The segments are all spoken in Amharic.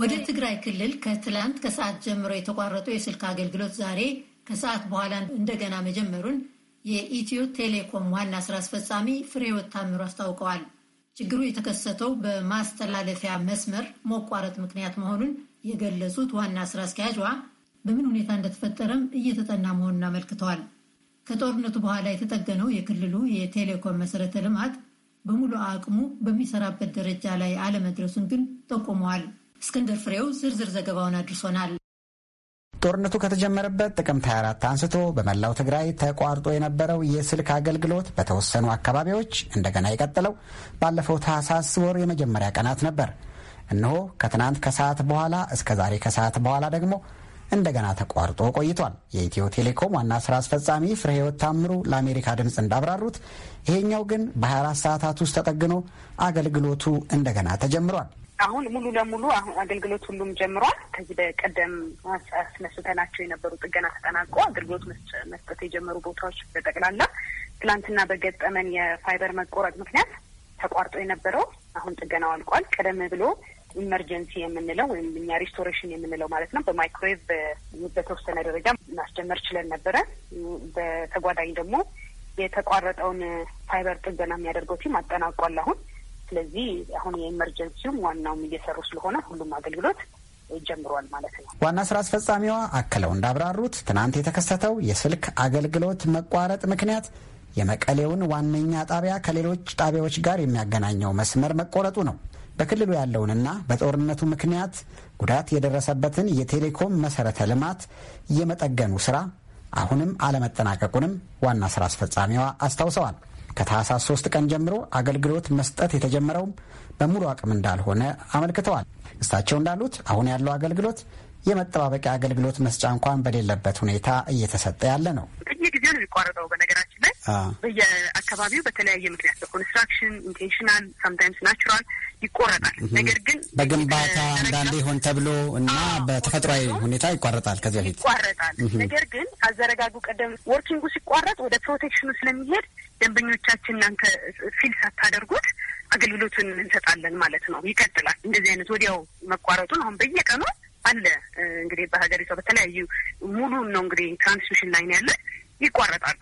ወደ ትግራይ ክልል ከትላንት ከሰዓት ጀምሮ የተቋረጠው የስልክ አገልግሎት ዛሬ ከሰዓት በኋላ እንደገና መጀመሩን የኢትዮ ቴሌኮም ዋና ስራ አስፈጻሚ ፍሬሕይወት ታምሩ አስታውቀዋል። ችግሩ የተከሰተው በማስተላለፊያ መስመር መቋረጥ ምክንያት መሆኑን የገለጹት ዋና ስራ አስኪያጇ በምን ሁኔታ እንደተፈጠረም እየተጠና መሆኑን አመልክተዋል። ከጦርነቱ በኋላ የተጠገነው የክልሉ የቴሌኮም መሰረተ ልማት በሙሉ አቅሙ በሚሰራበት ደረጃ ላይ አለመድረሱን ግን ጠቁመዋል። እስክንድር ፍሬው ዝርዝር ዘገባውን አድርሶናል። ጦርነቱ ከተጀመረበት ጥቅምት 24 አንስቶ በመላው ትግራይ ተቋርጦ የነበረው የስልክ አገልግሎት በተወሰኑ አካባቢዎች እንደገና የቀጠለው ባለፈው ታህሳስ ወር የመጀመሪያ ቀናት ነበር። እነሆ ከትናንት ከሰዓት በኋላ እስከ ዛሬ ከሰዓት በኋላ ደግሞ እንደገና ተቋርጦ ቆይቷል። የኢትዮ ቴሌኮም ዋና ስራ አስፈጻሚ ፍሬህይወት ታምሩ ለአሜሪካ ድምፅ እንዳብራሩት ይሄኛው ግን በ24 ሰዓታት ውስጥ ተጠግኖ አገልግሎቱ እንደገና ተጀምሯል። አሁን ሙሉ ለሙሉ አሁን አገልግሎት ሁሉም ጀምሯል። ከዚህ በቀደም አንስተናቸው የነበሩ ጥገና ተጠናቆ አገልግሎት መስጠት የጀመሩ ቦታዎች በጠቅላላ ትላንትና በገጠመን የፋይበር መቆረጥ ምክንያት ተቋርጦ የነበረው አሁን ጥገናው አልቋል። ቀደም ብሎ emergency የምንለው ወይም እኛ restoration የምንለው ማለት ነው በማይክሮዌቭ በተወሰነ ደረጃ ማስጀመር ችለን ነበረ። በተጓዳኝ ደግሞ የተቋረጠውን ፋይበር ጥገና የሚያደርገው team አጠናቋል አሁን ስለዚህ አሁን የ emergency ውም ዋናውም እየሰሩ ስለሆነ ሁሉም አገልግሎት ጀምሯል ማለት ነው። ዋና ስራ አስፈጻሚዋ አክለው እንዳብራሩት ትናንት የተከሰተው የስልክ አገልግሎት መቋረጥ ምክንያት የመቀሌውን ዋነኛ ጣቢያ ከሌሎች ጣቢያዎች ጋር የሚያገናኘው መስመር መቆረጡ ነው። በክልሉ ያለውንና በጦርነቱ ምክንያት ጉዳት የደረሰበትን የቴሌኮም መሰረተ ልማት የመጠገኑ ስራ አሁንም አለመጠናቀቁንም ዋና ስራ አስፈጻሚዋ አስታውሰዋል። ከታህሳስ ሶስት ቀን ጀምሮ አገልግሎት መስጠት የተጀመረውም በሙሉ አቅም እንዳልሆነ አመልክተዋል። እሳቸው እንዳሉት አሁን ያለው አገልግሎት የመጠባበቂያ አገልግሎት መስጫ እንኳን በሌለበት ሁኔታ እየተሰጠ ያለ ነው። በየጊዜው ነው የሚቋረጠው። በነገራችን ላይ በየአካባቢው በተለያየ ምክንያት በ construction intentional፣ sometimes natural ይቆረጣል። ነገር ግን በግንባታ አንዳንዴ ሆን ተብሎ እና በተፈጥሯዊ ሁኔታ ይቋረጣል። ከዚህ በፊት ይቋረጣል። ነገር ግን አዘረጋጉ ቀደም working ኡ ሲቋረጥ ወደ protection ኡ ስለሚሄድ ደንበኞቻችን እናንተ feel ሳታደርጉት አገልግሎቱን እንሰጣለን ማለት ነው። ይቀጥላል። እንደዚህ አይነት ወዲያው መቋረጡን አሁን በየቀኑ አለ እንግዲህ በሀገሪቷ በተለያዩ ሙሉን ነው እንግዲህ transmission line ያለ ይቋረጣሉ።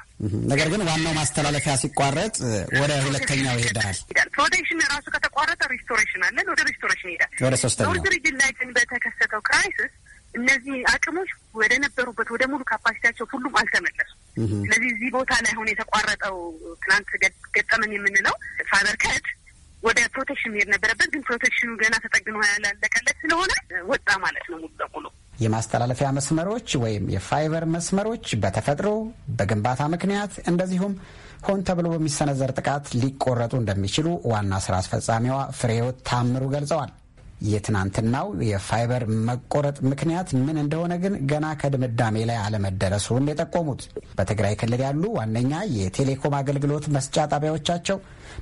ነገር ግን ዋናው ማስተላለፊያ ሲቋረጥ ወደ ሁለተኛው ይሄዳል። protection ራሱ ከተቋረጠ restoration አለን፣ ወደ restoration ይሄዳል። ወደ ሶስተኛው North Region ላይ ግን በተከሰተው crisis እነዚህ አቅሞች ወደ ነበሩበት ወደ ሙሉ capacity ያቸው ሁሉም አልተመለሱም። ስለዚህ እዚህ ቦታ ላይ አሁን የተቋረጠው ትናንት ገጠመን የምንለው fiber cut ወደ protection መሄድ ነበረበት፣ ግን protection ኑ ገና ተጠግኖ ያላለቀለት ስለሆነ ወጣ ማለት ነው ሙሉ በሙሉ። የማስተላለፊያ መስመሮች ወይም የፋይበር መስመሮች በተፈጥሮ በግንባታ ምክንያት እንደዚሁም ሆን ተብሎ በሚሰነዘር ጥቃት ሊቆረጡ እንደሚችሉ ዋና ስራ አስፈጻሚዋ ፍሬሕይወት ታምሩ ገልጸዋል። የትናንትናው የፋይበር መቆረጥ ምክንያት ምን እንደሆነ ግን ገና ከድምዳሜ ላይ አለመደረሱን የጠቆሙት በትግራይ ክልል ያሉ ዋነኛ የቴሌኮም አገልግሎት መስጫ ጣቢያዎቻቸው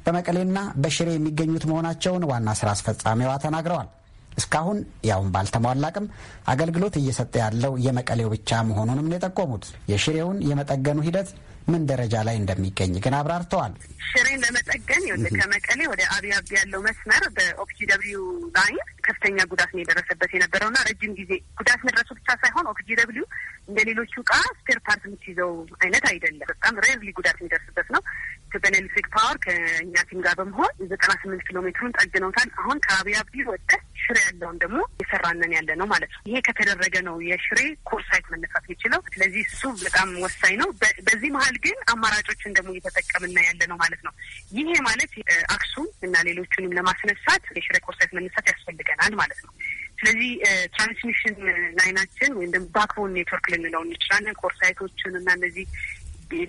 በመቀሌና በሽሬ የሚገኙት መሆናቸውን ዋና ስራ አስፈጻሚዋ ተናግረዋል። እስካሁን ያውን ባልተሟላ አቅም አገልግሎት እየሰጠ ያለው የመቀሌው ብቻ መሆኑንም የጠቆሙት። የሽሬውን የመጠገኑ ሂደት ምን ደረጃ ላይ እንደሚገኝ ግን አብራርተዋል። ሽሬን ለመጠገን ከመቀሌ ወደ አቢ ያለው መስመር በ OPGW line ከፍተኛ ጉዳት ነው የደረሰበት የነበረውና ረጅም ጊዜ ጉዳት መድረሱ ብቻ ሳይሆን OPGW እንደ ሌሎቹ እቃ spare part የምትይዘው አይነት አይደለም። በጣም rarely ጉዳት የሚደርስበት ነው። Ethiopian Electric Power ከእኛ team ጋር በመሆን ዘጠና ስምንት ኪሎ ሜትሩን ጠግነውታል። አሁን ከአብይ አዲ ወደ ሽሬ ያለውን ደግሞ እየሰራን ያለ ነው ማለት ነው። ይሄ ከተደረገ ነው የሽሬ core site መነሳት የሚችለው። ስለዚህ እሱ በጣም ወሳኝ ነው። በዚህ መሀል ግን አማራጮችን ደግሞ እየተጠቀምን ያለ ነው ማለት ነው። ይሄ ማለት አክሱም እና ሌሎቹንም ለማስነሳት የሽሬ core site መነሳት ያስፈልገናል ማለት ነው። ስለዚህ transmission line ኣችን ወይም ደግሞ backbone network ልንለው እንችላለን። core site ኦችን እና እነዚህ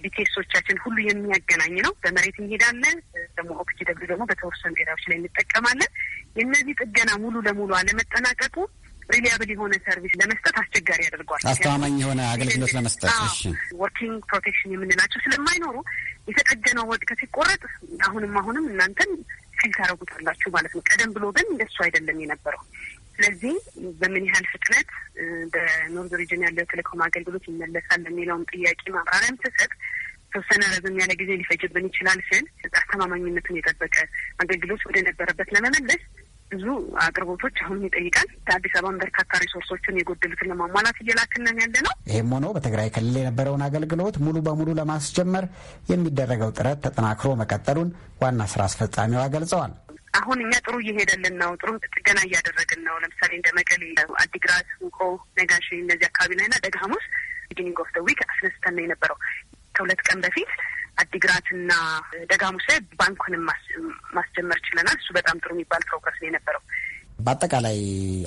BTS ኦቻችን ሁሉ የሚያገናኝ ነው። በመሬት እንሄዳለን። ደግሞ OPGW ደግሞ በተወሰኑ area ዎች ላይ እንጠቀማለን። የእነዚህ ጥገና ሙሉ ለሙሉ አለመጠናቀቁ reliable የሆነ service ለመስጠት አስቸጋሪ ያደርገዋል። አስተማማኝ የሆነ አገልግሎት ለመስጠት working protection የምንላቸው ስለማይኖሩ የተጠገነው ወድቀ ሲቆረጥ አሁንም አሁንም እናንተን feel ታደርጉታላችሁ ማለት ነው። ቀደም ብሎ ግን እንደሱ አይደለም የነበረው። ስለዚህ በምን ያህል ፍጥነት በ North Region ያለው ቴሌኮም አገልግሎት ይመለሳል የሚለውን ጥያቄ ማብራሪያም ትሰጥ ተወሰነ ረዘም ያለ ጊዜ ሊፈጅብን ይችላል ስል አስተማማኝነቱን የጠበቀ አገልግሎት ወደ ነበረበት ለመመለስ ብዙ አቅርቦቶች አሁንም ይጠይቃል። አዲስ አበባን በርካታ ሪሶርሶችን የጎደሉትን ለማሟላት እየላክንን ያለ ነው። ይህም ሆኖ በትግራይ ክልል የነበረውን አገልግሎት ሙሉ በሙሉ ለማስጀመር የሚደረገው ጥረት ተጠናክሮ መቀጠሉን ዋና ስራ አስፈጻሚዋ ገልጸዋል። አሁን እኛ ጥሩ እየሄደልን ነው። ጥሩ ጥገና እያደረግን ነው። ለምሳሌ እንደ መቀሌ፣ አዲግራት፣ ውቆ፣ ነጋሽ እነዚህ አካባቢ ላይ ና ደጋ ሐሙስ beginning of the week አስነስተን ነው የነበረው ከሁለት ቀን በፊት አዲግራትና ደጋ ሐሙስ ላይ ባንኩንም ማስጀመር ችለናል። እሱ በጣም ጥሩ የሚባል progress ነው የነበረው። በአጠቃላይ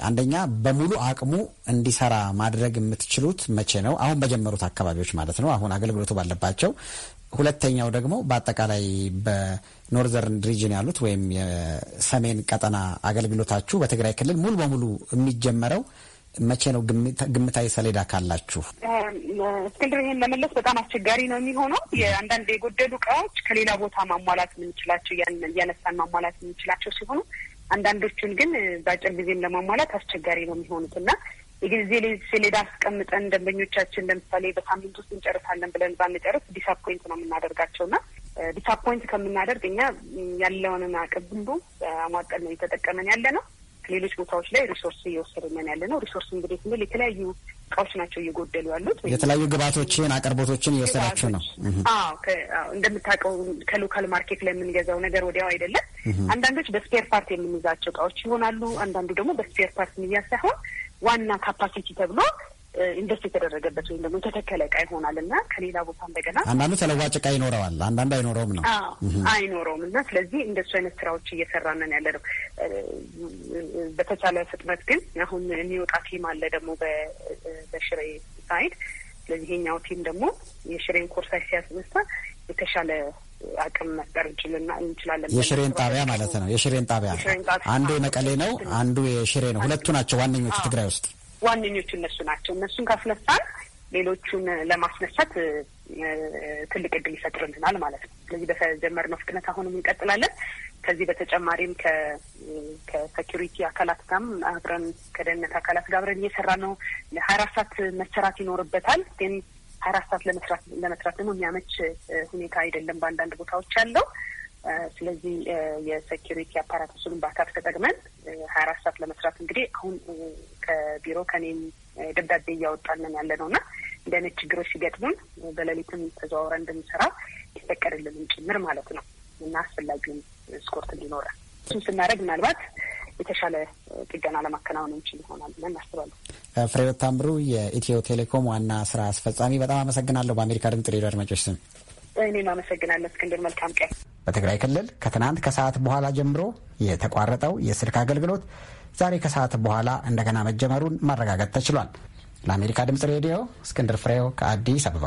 አንደኛ በሙሉ አቅሙ እንዲሰራ ማድረግ የምትችሉት መቼ ነው? አሁን በጀመሩት አካባቢዎች ማለት ነው፣ አሁን አገልግሎቱ ባለባቸው። ሁለተኛው ደግሞ በአጠቃላይ በ Northern Region ያሉት ወይም የሰሜን ቀጠና አገልግሎታችሁ በትግራይ ክልል ሙሉ በሙሉ የሚጀመረው መቼ ነው? ግምታዊ ሰሌዳ ካላችሁ? እስክንድር፣ ይህን ለመመለስ በጣም አስቸጋሪ ነው የሚሆነው። የአንዳንድ የጎደሉ እቃዎች ከሌላ ቦታ ማሟላት የምንችላቸው እያነሳን ማሟላት የምንችላቸው ሲሆኑ አንዳንዶቹን ግን በአጭር ጊዜም ለማሟላት አስቸጋሪ ነው የሚሆኑት እና የጊዜ ሰሌዳ አስቀምጠን ደንበኞቻችን ለምሳሌ በሳምንት ውስጥ እንጨርሳለን ብለን ባንጨርስ disappoint ነው የምናደርጋቸው እና disappoint ከምናደርግ እኛ ያለውንን አቅም ሁሉ አሟጠን ነው እየተጠቀመን ያለ ነው። ሌሎች ቦታዎች ላይ resource እየወሰድን ያለ ነው። resource እንግዲህ ስንል የተለያዩ እቃዎች ናቸው እየጎደሉ ያሉት። የተለያዩ ግብዓቶችን፣ አቅርቦቶችን እየወሰዳችሁ ነው። አዎ እንደምታውቀው ከ local market ላይ የምንገዛው ነገር ወዲያው አይደለም። አንዳንዶች በ spare part የምንይዛቸው እቃዎች ይሆናሉ። አንዳንዱ ደግሞ በ spare part የሚያዝ ሳይሆን ዋና capacity ተብሎ invest የተደረገበት ወይም ደግሞ የተተከለ እቃ ይሆናል እና ከሌላ ቦታ እንደገና አንዳንዱ ተለዋጭ እቃ ይኖረዋል፣ አንዳንዱ አይኖረውም ነው አይኖረውም እና ስለዚህ እንደሱ አይነት ስራዎች እየሰራንን ያለ ነው። በተቻለ ፍጥነት ግን አሁን የሚወጣ team አለ ደግሞ በሽሬ side። ስለዚህ ይሄኛው team ደግሞ የሽሬን core site ሲያስነሳ የተሻለ አቅም መፍጠር እንችላለን። የሽሬን ጣቢያ ማለት ነው። የሽሬን ጣቢያ አንዱ የመቀሌ ነው፣ አንዱ የሽሬ ነው። ሁለቱ ናቸው ዋነኞቹ ትግራይ ውስጥ ዋነኞቹ እነሱ ናቸው። እነሱን ካስነሳን ሌሎቹን ለማስነሳት ትልቅ እድል ይፈጥርልናል ማለት ነው። ስለዚህ በተጀመርነው ፍጥነት አሁንም እንቀጥላለን። ከዚህ በተጨማሪም ከሴኪሪቲ አካላት ጋርም አብረን ከደህንነት አካላት ጋር አብረን እየሰራ ነው። ለሀያ አራት ሰዓት መሰራት ይኖርበታል ግን ሀያ አራት ሰዓት ለመስራት ለመስራት ደግሞ የሚያመች ሁኔታ አይደለም በአንዳንድ ቦታዎች ያለው። ስለዚህ የሴኪሪቲ አፓራቶሱን በአካል ተጠቅመን ሀያ አራት ሰዓት ለመስራት እንግዲህ አሁን ከቢሮ ከኔም ደብዳቤ እያወጣንን ያለ ነው እና እንደ አይነት ችግሮች ሲገጥሙን በሌሊትም ተዘዋውረን እንድንሰራ ይፈቀድልንም ጭምር ማለት ነው እና አስፈላጊውን escort እንዲኖረን እሱም ስናደርግ ምናልባት የተሻለ ጥገና ለማከናወን እንችል ይሆናል ብለን እናስባለን። ፍሬህይወት ታምሩ የኢትዮ ቴሌኮም ዋና ስራ አስፈጻሚ፣ በጣም አመሰግናለሁ። በአሜሪካ ድምጽ ሬዲዮ አድማጮች ስም እኔም አመሰግናለሁ እስክንድር። መልካም ቀን። በትግራይ ክልል ከትናንት ከሰዓት በኋላ ጀምሮ የተቋረጠው የስልክ አገልግሎት ዛሬ ከሰዓት በኋላ እንደገና መጀመሩን ማረጋገጥ ተችሏል። ለአሜሪካ ድምጽ ሬዲዮ እስክንድር ፍሬው ከአዲስ አበባ